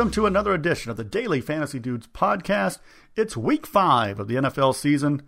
welcome to another edition of the Daily Fantasy Dudes podcast. It's week five of the NFL season,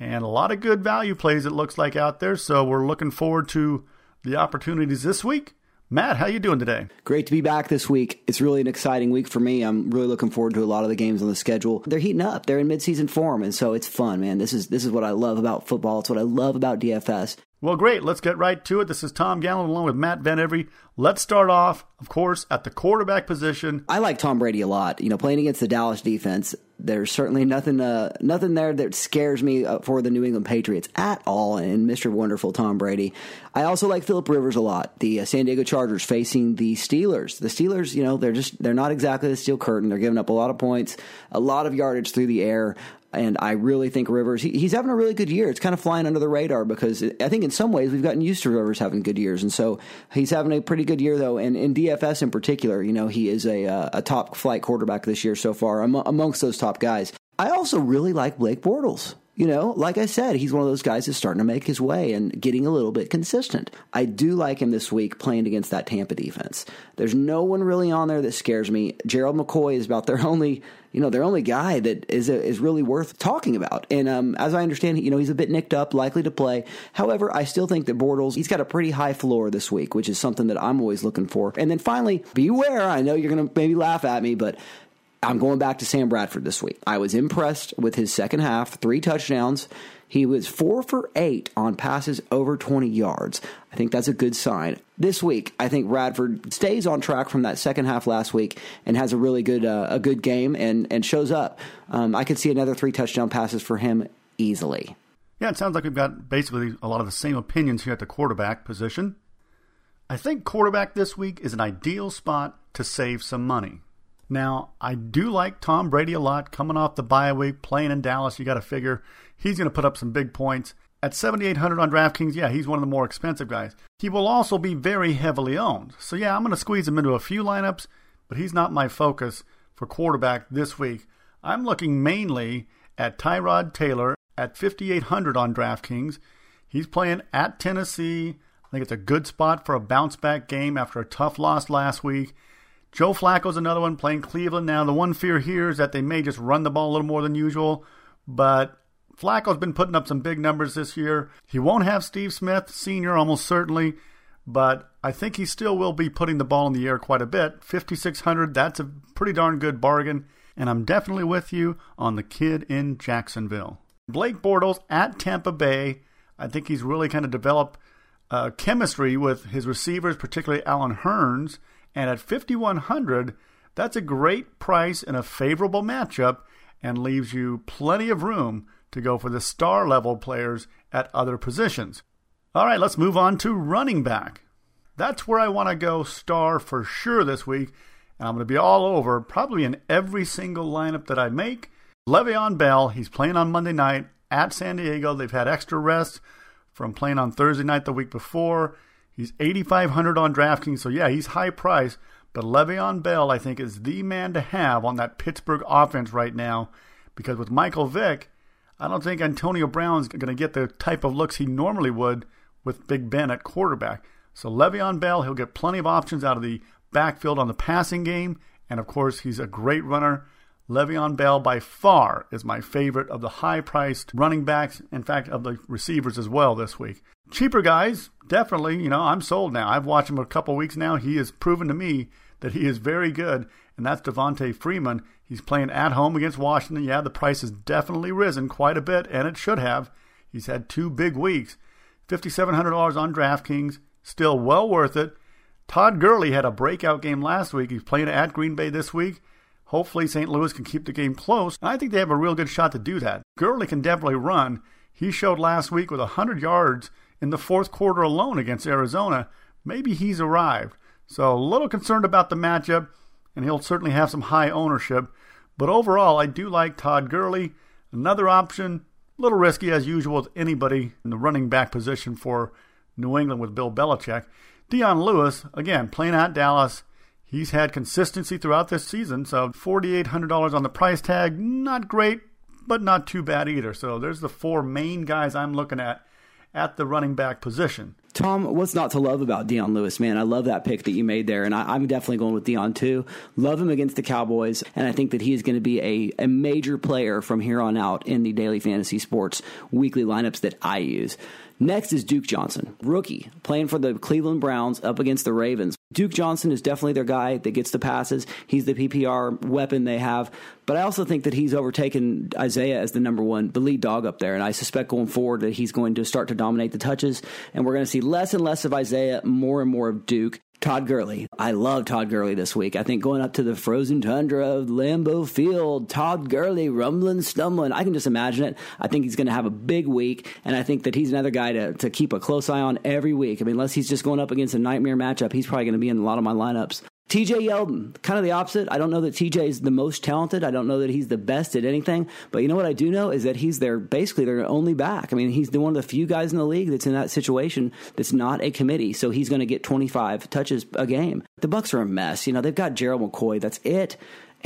and a lot of good value plays it looks like out there. So we're looking forward to the opportunities this week. Matt, how you doing today? Great to be back this week. It's really an exciting week for me. I'm really looking forward to a lot of the games on the schedule. They're heating up. They're in midseason form, and so it's fun, man. This is this is what I love about football. It's what I love about DFS. Well, great. Let's get right to it. This is Tom Gallen along with Matt Van Every. Let's start off, of course, at the quarterback position. I like Tom Brady a lot. You know, playing against the Dallas defense, there's certainly nothing uh, nothing there that scares me uh, for the New England Patriots at all. And Mr. Wonderful Tom Brady. I also like Philip Rivers a lot. The uh, San Diego Chargers facing the Steelers. The Steelers, you know, they're just they're not exactly the steel curtain. They're giving up a lot of points, a lot of yardage through the air. And I really think Rivers, he, he's having a really good year. It's kind of flying under the radar because I think in some ways we've gotten used to Rivers having good years. And so he's having a pretty good year, though. And in DFS in particular, you know, he is a, uh, a top flight quarterback this year so far amongst those top guys. I also really like Blake Bortles. You know, like I said, he's one of those guys that's starting to make his way and getting a little bit consistent. I do like him this week playing against that Tampa defense. There's no one really on there that scares me. Gerald McCoy is about their only, you know, their only guy that is a, is really worth talking about. And um, as I understand, you know, he's a bit nicked up, likely to play. However, I still think that Bortles, he's got a pretty high floor this week, which is something that I'm always looking for. And then finally, beware. I know you're going to maybe laugh at me, but I'm going back to Sam Bradford this week. I was impressed with his second half, three touchdowns. He was four for eight on passes over 20 yards. I think that's a good sign. This week, I think Bradford stays on track from that second half last week and has a really good uh, a good game and and shows up. Um, I could see another three touchdown passes for him easily. Yeah, it sounds like we've got basically a lot of the same opinions here at the quarterback position. I think quarterback this week is an ideal spot to save some money. Now, I do like Tom Brady a lot coming off the bye week, playing in Dallas. You got to figure he's going to put up some big points. At 7,800 on DraftKings, yeah, he's one of the more expensive guys. He will also be very heavily owned. So, yeah, I'm going to squeeze him into a few lineups, but he's not my focus for quarterback this week. I'm looking mainly at Tyrod Taylor at 5,800 on DraftKings. He's playing at Tennessee. I think it's a good spot for a bounce back game after a tough loss last week. Joe Flacco's another one playing Cleveland now. The one fear here is that they may just run the ball a little more than usual, but Flacco's been putting up some big numbers this year. He won't have Steve Smith, senior, almost certainly, but I think he still will be putting the ball in the air quite a bit. 5,600, that's a pretty darn good bargain, and I'm definitely with you on the kid in Jacksonville. Blake Bortles at Tampa Bay, I think he's really kind of developed uh, chemistry with his receivers, particularly Allen Hurns. And at 5100, that's a great price in a favorable matchup and leaves you plenty of room to go for the star level players at other positions. All right, let's move on to running back. That's where I want to go star for sure this week. And I'm going to be all over, probably in every single lineup that I make. Le'Veon Bell, he's playing on Monday night at San Diego. They've had extra rest from playing on Thursday night the week before. He's 8,500 on DraftKings, so yeah, he's high price. But Le'Veon Bell, I think, is the man to have on that Pittsburgh offense right now because with Michael Vick, I don't think Antonio Brown's going to get the type of looks he normally would with Big Ben at quarterback. So Le'Veon Bell, he'll get plenty of options out of the backfield on the passing game, and of course, he's a great runner. Le'Veon Bell, by far, is my favorite of the high priced running backs, in fact, of the receivers as well this week. Cheaper guys, definitely, you know, I'm sold now. I've watched him a couple weeks now. He has proven to me that he is very good, and that's Devonta Freeman. He's playing at home against Washington. Yeah, the price has definitely risen quite a bit, and it should have. He's had two big weeks. $5,700 on DraftKings, still well worth it. Todd Gurley had a breakout game last week. He's playing at Green Bay this week. Hopefully, St. Louis can keep the game close. I think they have a real good shot to do that. Gurley can definitely run. He showed last week with 100 yards in the fourth quarter alone against Arizona. Maybe he's arrived. So a little concerned about the matchup, and he'll certainly have some high ownership. But overall, I do like Todd Gurley. Another option, a little risky as usual with anybody in the running back position for New England with Bill Belichick. Dion Lewis, again, playing at Dallas. He's had consistency throughout this season, so $4,800 on the price tag, not great, but not too bad either. So there's the four main guys I'm looking at at the running back position. Tom, what's not to love about Dion Lewis, man? I love that pick that you made there, and I, am definitely going with Dion too. Love him against the Cowboys, and I think that he is going to be a, a major player from here on out in the daily fantasy sports weekly lineups that I use. Next is Duke Johnson, rookie, playing for the Cleveland Browns up against the Ravens. Duke Johnson is definitely their guy that gets the passes. He's the PPR weapon they have. But I also think that he's overtaken Isaiah as the number one, the lead dog up there. And I suspect going forward that he's going to start to dominate the touches. And we're going to see less and less of Isaiah, more and more of Duke. Todd Gurley. I love Todd Gurley this week. I think going up to the frozen tundra of Lambeau Field, Todd Gurley rumbling, stumbling. I can just imagine it. I think he's going to have a big week, and I think that he's another guy to, to keep a close eye on every week. I mean, unless he's just going up against a nightmare matchup, he's probably going to be in a lot of my lineups. TJ Yeldon, kind of the opposite. I don't know that TJ is the most talented. I don't know that he's the best at anything. But you know what I do know is that he's their basically their only back. I mean, he's the one of the few guys in the league that's in that situation that's not a committee. So he's going to get 25 touches a game. The Bucs are a mess. You know, they've got Gerald McCoy. That's it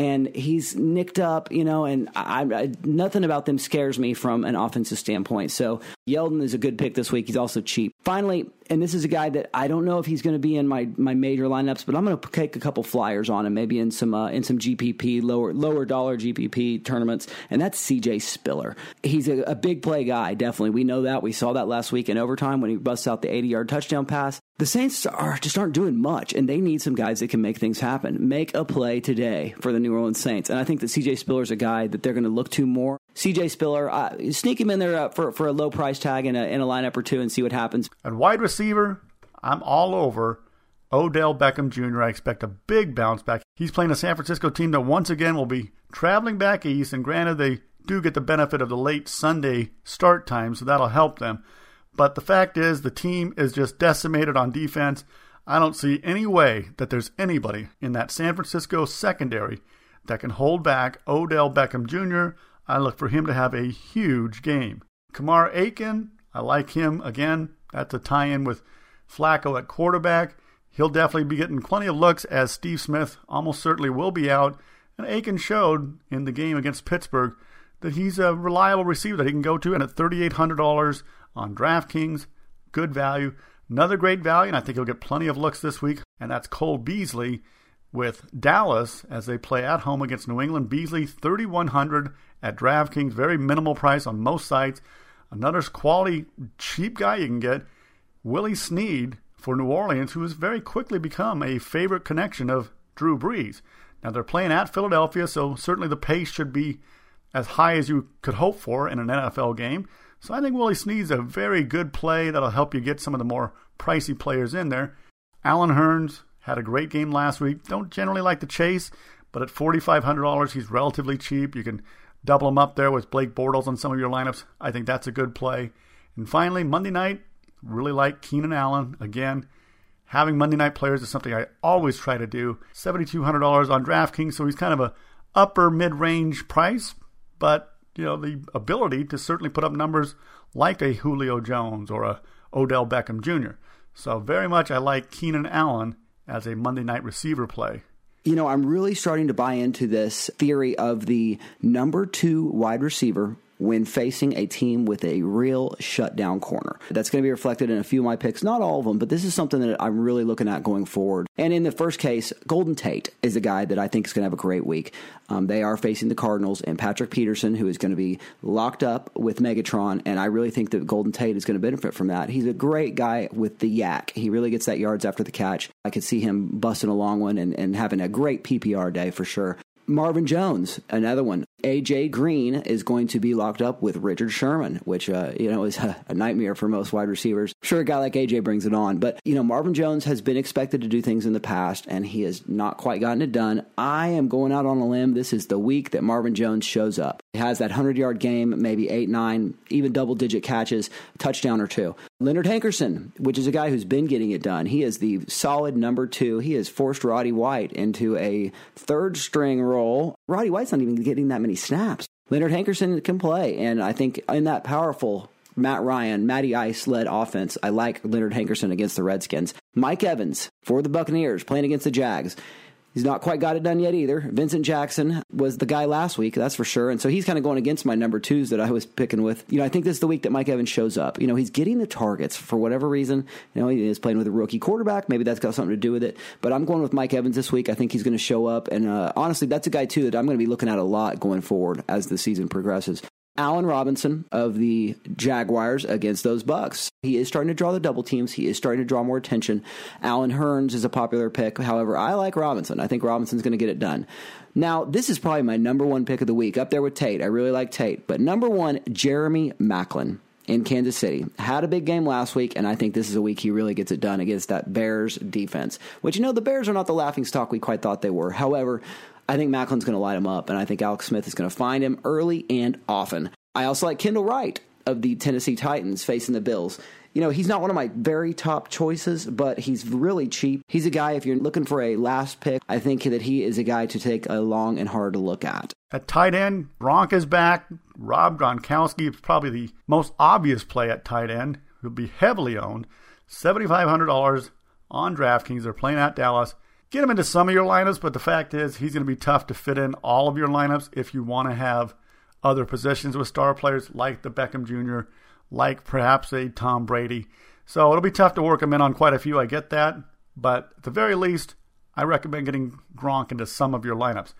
and he's nicked up, you know, and I, I, nothing about them scares me from an offensive standpoint. So Yeldon is a good pick this week. He's also cheap. Finally, and this is a guy that I don't know if he's going to be in my, my major lineups, but I'm going to take a couple flyers on him, maybe in some uh, in some GPP lower lower dollar GPP tournaments, and that's CJ Spiller. He's a, a big play guy, definitely. We know that. We saw that last week in overtime when he busts out the 80 yard touchdown pass. The Saints are just aren't doing much, and they need some guys that can make things happen. Make a play today for the New Orleans Saints, and I think that CJ Spiller is a guy that they're going to look to more. CJ Spiller, uh, sneak him in there uh, for for a low price tag in a, in a lineup or two and see what happens. And wide receiver, I'm all over Odell Beckham Jr. I expect a big bounce back. He's playing a San Francisco team that once again will be traveling back east, and granted, they do get the benefit of the late Sunday start time, so that'll help them. But the fact is, the team is just decimated on defense. I don't see any way that there's anybody in that San Francisco secondary that can hold back Odell Beckham Jr. I look for him to have a huge game. Kamar Aiken, I like him. Again, that's a tie in with Flacco at quarterback. He'll definitely be getting plenty of looks as Steve Smith almost certainly will be out. And Aiken showed in the game against Pittsburgh that he's a reliable receiver that he can go to. And at $3,800 on DraftKings, good value. Another great value, and I think he'll get plenty of looks this week, and that's Cole Beasley with Dallas as they play at home against New England. Beasley 3100 at DraftKings, very minimal price on most sites. Another quality cheap guy you can get Willie Snead for New Orleans, who has very quickly become a favorite connection of Drew Brees. Now they're playing at Philadelphia, so certainly the pace should be as high as you could hope for in an NFL game. So I think Willie Snead's a very good play that'll help you get some of the more pricey players in there. Allen Hurns had a great game last week. Don't generally like the chase, but at $4,500, he's relatively cheap. You can double him up there with Blake Bortles on some of your lineups. I think that's a good play. And finally, Monday night, Really like Keenan Allen. Again, having Monday night players is something I always try to do. $7,200 on DraftKings, so he's kind of a upper mid-range price, but you know the ability to certainly put up numbers like a Julio Jones or a Odell Beckham Jr. So very much I like Keenan Allen as a Monday night receiver play. You know, I'm really starting to buy into this theory of the number two wide receiver when facing a team with a real shutdown corner. That's going to be reflected in a few of my picks, not all of them, but this is something that I'm really looking at going forward. And in the first case, Golden Tate is a guy that I think is going to have a great week. Um, they are facing the Cardinals and Patrick Peterson, who is going to be locked up with Megatron, and I really think that Golden Tate is going to benefit from that. He's a great guy with the YAC. He really gets that yards after the catch. I could see him busting a long one and, and having a great PPR day for sure. Marvin Jones, another one. AJ Green is going to be locked up with Richard Sherman, which uh, you know is a, a, nightmare for most wide receivers. Sure, a guy like AJ brings it on, but you know Marvin Jones has been expected to do things in the past, and he has not quite gotten it done. I am going out on a limb. This is the week that Marvin Jones shows up. He has that hundred yard game, maybe eight, nine, even double digit catches, touchdown or two. Leonard Hankerson, which is a guy who's been getting it done. He is the solid number two. He has forced Roddy White into a third string role. Roddy White's not even getting that many snaps. Leonard Hankerson can play, and I think in that powerful Matt Ryan, Matty Ice led offense, I like Leonard Hankerson against the Redskins. Mike Evans for the Buccaneers playing against the Jags. He's not quite got it done yet either. Vincent Jackson was the guy last week, that's for sure. And so he's kind of going against my number twos that I was picking with. You know, I think this is the week that Mike Evans shows up. You know, he's getting the targets for whatever reason. You know, he is playing with a rookie quarterback. Maybe that's got something to do with it. But I'm going with Mike Evans this week. I think he's going to show up. And uh, honestly, that's a guy, too, that I'm going to be looking at a lot going forward as the season progresses. Allen Robinson of the Jaguars against those Bucs. He is starting to draw the double teams. He is starting to draw more attention. Allen Hurns is a popular pick. However, I like Robinson. I think Robinson's going to get it done. Now, this is probably my number one pick of the week, up there with Tate. I really like Tate. But number one, Jeremy Maclin in Kansas City. Had a big game last week, and I think this is a week he really gets it done against that Bears defense. Which, you know, the Bears are not the laughing stock we quite thought they were. However, I think Maclin's going to light him up, and I think Alex Smith is going to find him early and often. I also like Kendall Wright of the Tennessee Titans facing the Bills. You know, he's not one of my very top choices, but he's really cheap. He's a guy, if you're looking for a last pick, I think that he is a guy to take a long and hard look at. At tight end, Gronk is back. Rob Gronkowski is probably the most obvious play at tight end. He'll be heavily owned. $7,500 on DraftKings. They're playing at Dallas get him into some of your lineups, but the fact is he's going to be tough to fit in all of your lineups if you want to have other positions with star players like the Beckham Jr., like perhaps a Tom Brady. So it'll be tough to work him in on quite a few. I get that, but at the very least, I recommend getting Gronk into some of your lineups.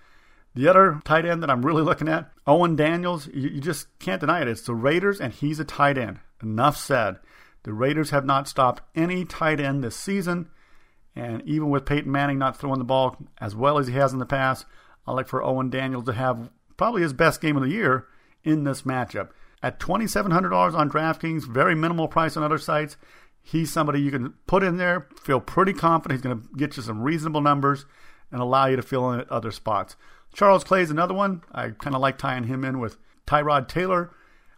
The other tight end that I'm really looking at, Owen Daniels, you, you just can't deny it. It's the Raiders, and he's a tight end. Enough said. The Raiders have not stopped any tight end this season. And even with Peyton Manning not throwing the ball as well as he has in the past, I like for Owen Daniels to have probably his best game of the year in this matchup. At $2,700 on DraftKings, very minimal price on other sites, he's somebody you can put in there, feel pretty confident he's going to get you some reasonable numbers and allow you to fill in at other spots. Charles Clay is another one. I kind of like tying him in with Tyrod Taylor.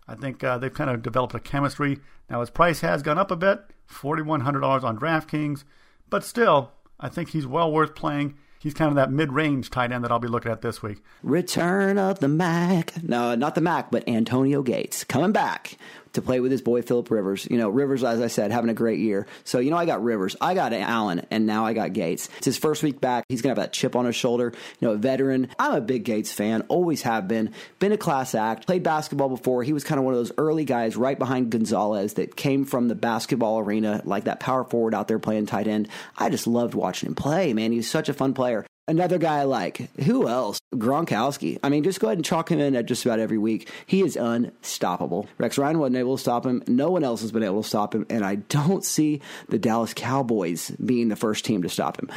I think uh, they've kind of developed a chemistry. Now his price has gone up a bit, $4,100 on DraftKings. But still, I think he's well worth playing. He's kind of that mid-range tight end that I'll be looking at this week. Return of the Mac. No, not the Mac, but Antonio Gates coming back to play with his boy Philip Rivers. You know, Rivers, as I said, having a great year. So, you know, I got Rivers, I got Allen, and now I got Gates. It's his first week back. He's to have that chip on his shoulder. You know, a veteran. I'm a big Gates fan, always have been. Been a class act, played basketball before. He was kind of one of those early guys right behind Gonzalez that came from the basketball arena, like that power forward out there playing tight end. I just loved watching him play, man. he's such a fun player. Another guy like. Who else? Gronkowski. I mean, just go ahead and chalk him in at just about every week. He is unstoppable. Rex Ryan wasn't able to stop him. No one else has been able to stop him. And I don't see the Dallas Cowboys being the first team to stop him.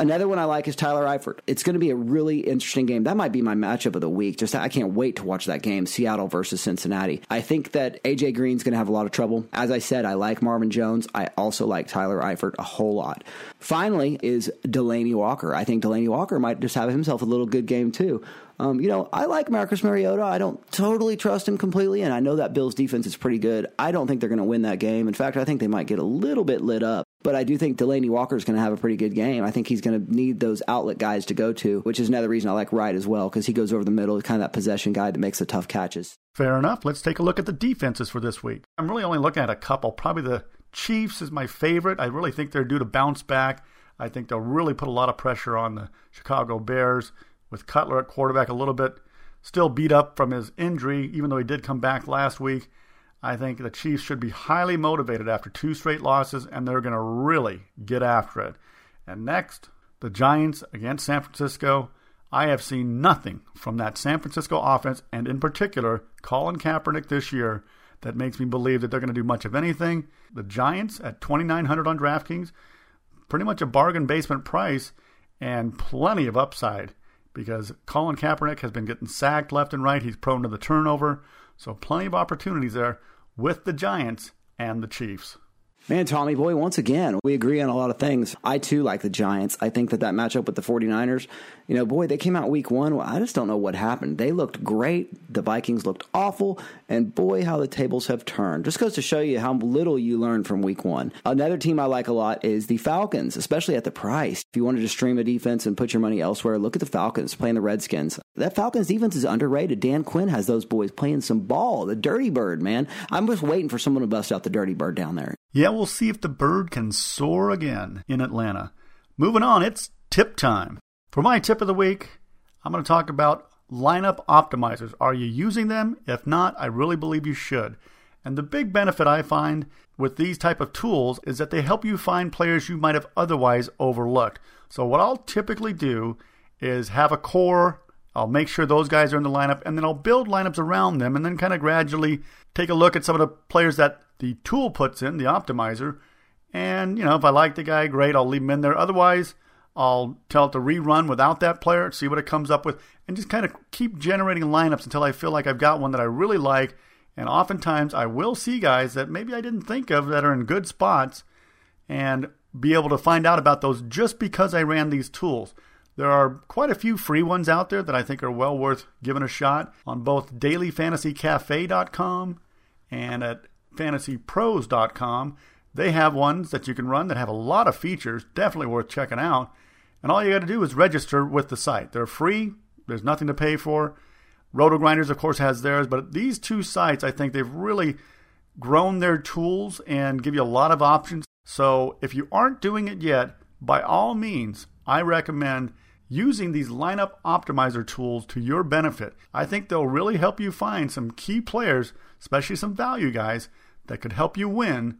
Another one I like is Tyler Eifert. It's going to be a really interesting game. That might be my matchup of the week. Just I can't wait to watch that game, Seattle versus Cincinnati. I think that AJ Green's going to have a lot of trouble. As I said, I like Marvin Jones. I also like Tyler Eifert a whole lot. Finally is Delanie Walker. I think Delanie Walker might just have himself a little good game too. Um, you know, I like Marcus Mariota. I don't totally trust him completely, and I know that Bills defense is pretty good. I don't think they're going to win that game. In fact, I think they might get a little bit lit up. But I do think Delanie Walker is going to have a pretty good game. I think he's going to need those outlet guys to go to, which is another reason I like Wright as well, because he goes over the middle, kind of that possession guy that makes the tough catches. Fair enough. Let's take a look at the defenses for this week. I'm really only looking at a couple. Probably the Chiefs is my favorite. I really think they're due to bounce back. I think they'll really put a lot of pressure on the Chicago Bears with Cutler at quarterback a little bit still beat up from his injury, even though he did come back last week. I think the Chiefs should be highly motivated after two straight losses, and they're going to really get after it. And next, the Giants against San Francisco. I have seen nothing from that San Francisco offense, and in particular, Colin Kaepernick this year, that makes me believe that they're going to do much of anything. The Giants at 2900 on DraftKings, pretty much a bargain basement price, and plenty of upside because Colin Kaepernick has been getting sacked left and right. He's prone to the turnover. So plenty of opportunities there with the Giants and the Chiefs. Man, Tommy boy, once again, we agree on a lot of things. I too like the Giants. I think that that matchup with the 49ers, you know, boy, they came out week one. I just don't know what happened. They looked great. The Vikings looked awful. And boy, how the tables have turned. Just goes to show you how little you learn from week one. Another team I like a lot is the Falcons, especially at the price. If you wanted to stream a defense and put your money elsewhere, look at the Falcons playing the Redskins. That Falcons defense is underrated. Dan Quinn has those boys playing some ball. The Dirty Bird, man. I'm just waiting for someone to bust out the Dirty Bird down there. Yeah, we'll see if the bird can soar again in Atlanta. Moving on, it's tip time. For my tip of the week, I'm going to talk about lineup optimizers. Are you using them? If not, I really believe you should. And the big benefit I find with these type of tools is that they help you find players you might have otherwise overlooked. So what I'll typically do is have a core, I'll make sure those guys are in the lineup and then I'll build lineups around them and then kind of gradually take a look at some of the players that the tool puts in, the optimizer. And, you know, if I like the guy, great, I'll leave him in there. Otherwise, I'll tell it to rerun without that player, see what it comes up with, and just kind of keep generating lineups until I feel like I've got one that I really like. And oftentimes I will see guys that maybe I didn't think of that are in good spots and be able to find out about those just because I ran these tools. There are quite a few free ones out there that I think are well worth giving a shot on both dailyfantasycafe.com and at fantasypros.com. They have ones that you can run that have a lot of features, definitely worth checking out. And all you got to do is register with the site. They're free, there's nothing to pay for. Roto Grinders, of course, has theirs, but these two sites, I think they've really grown their tools and give you a lot of options. So if you aren't doing it yet, by all means, I recommend using these lineup optimizer tools to your benefit. I think they'll really help you find some key players, especially some value guys, that could help you win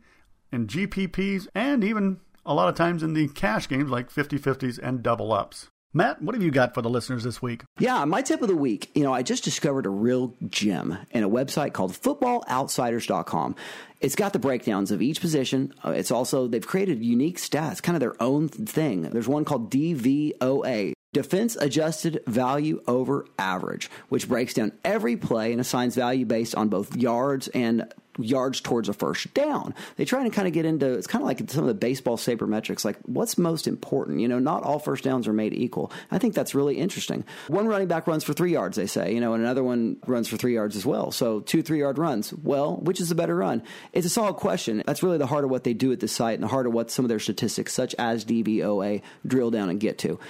in GPPs and even a lot of times in the cash games like 50 50s and double ups. Matt, what have you got for the listeners this week? Yeah, my tip of the week. You know, I just discovered a real gem in a website called footballoutsiders.com. It's got the breakdowns of each position. Uh, it's also, they've created unique stats, kind of their own thing. There's one called DVOA. Defense adjusted value over average, which breaks down every play and assigns value based on both yards and yards towards a first down. They try to kind of get into it's kind of like some of the baseball sabermetrics, like what's most important. You know, not all first downs are made equal. I think that's really interesting. One running back runs for three yards, they say, you know, and another one runs for three yards as well. So two three yard runs. Well, which is the better run? It's a solid question. That's really the heart of what they do at the site and the heart of what some of their statistics, such as DVOA, drill down and get to.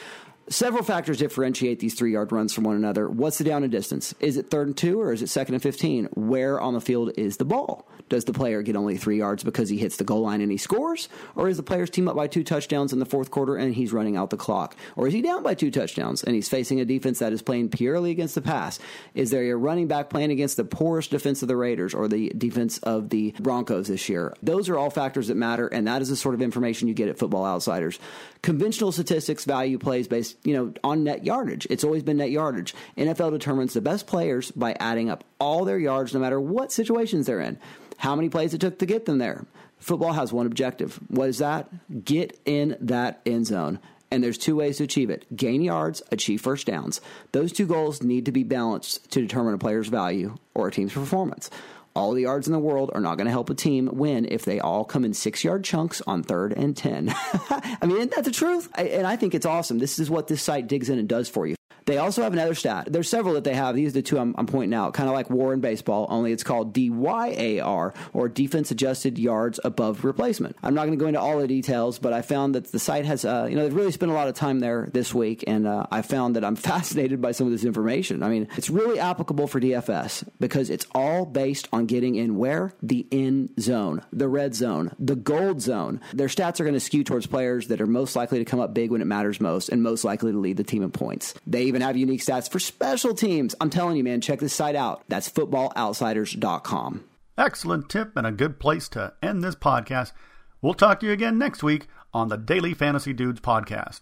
Several factors differentiate these three yard runs from one another. What's the down and distance? Is it third and two or is it second and 15? Where on the field is the ball? Does the player get only three yards because he hits the goal line and he scores? Or is the player's team up by two touchdowns in the fourth quarter and he's running out the clock? Or is he down by two touchdowns and he's facing a defense that is playing purely against the pass? Is there a running back playing against the poorest defense of the Raiders or the defense of the Broncos this year? Those are all factors that matter, and that is the sort of information you get at Football Outsiders. Conventional statistics value plays based, you know, on net yardage. It's always been net yardage. NFL determines the best players by adding up all their yards no matter what situations they're in. How many plays it took to get them there? Football has one objective. What is that? Get in that end zone. And there's two ways to achieve it gain yards, achieve first downs. Those two goals need to be balanced to determine a player's value or a team's performance. All the yards in the world are not going to help a team win if they all come in six yard chunks on third and 10. I mean, isn't that the truth? I, and I think it's awesome. This is what this site digs in and does for you. They also have another stat. There's several that they have. These are the two I'm, I'm pointing out, kind of like war in baseball, only it's called DYAR, or defense adjusted yards above replacement. I'm not going to go into all the details, but I found that the site has, uh, you know, they've really spent a lot of time there this week, and uh, I found that I'm fascinated by some of this information. I mean, it's really applicable for DFS because it's all based on getting in where? The in zone, the red zone, the gold zone. Their stats are going to skew towards players that are most likely to come up big when it matters most and most likely to lead the team in points. They even have unique stats for special teams. I'm telling you, man, check this site out. That's footballoutsiders.com. Excellent tip and a good place to end this podcast. We'll talk to you again next week on the Daily Fantasy Dudes podcast.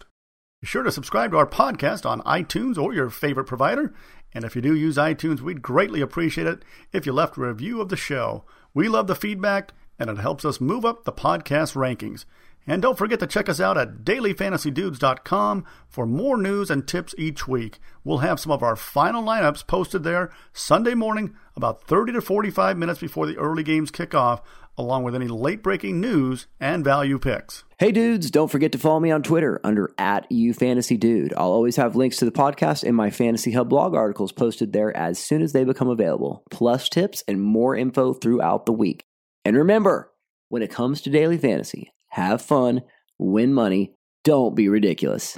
Be sure to subscribe to our podcast on iTunes or your favorite provider. And if you do use iTunes, we'd greatly appreciate it if you left a review of the show. We love the feedback, and it helps us move up the podcast rankings. And don't forget to check us out at dailyfantasydudes.com for more news and tips each week. We'll have some of our final lineups posted there Sunday morning, about 30 to 45 minutes before the early games kick off, along with any late breaking news and value picks. Hey dudes, don't forget to follow me on Twitter under at UFantasyDude. I'll always have links to the podcast and my Fantasy Hub blog articles posted there as soon as they become available, plus tips and more info throughout the week. And remember, when it comes to daily fantasy, have fun, win money, don't be ridiculous.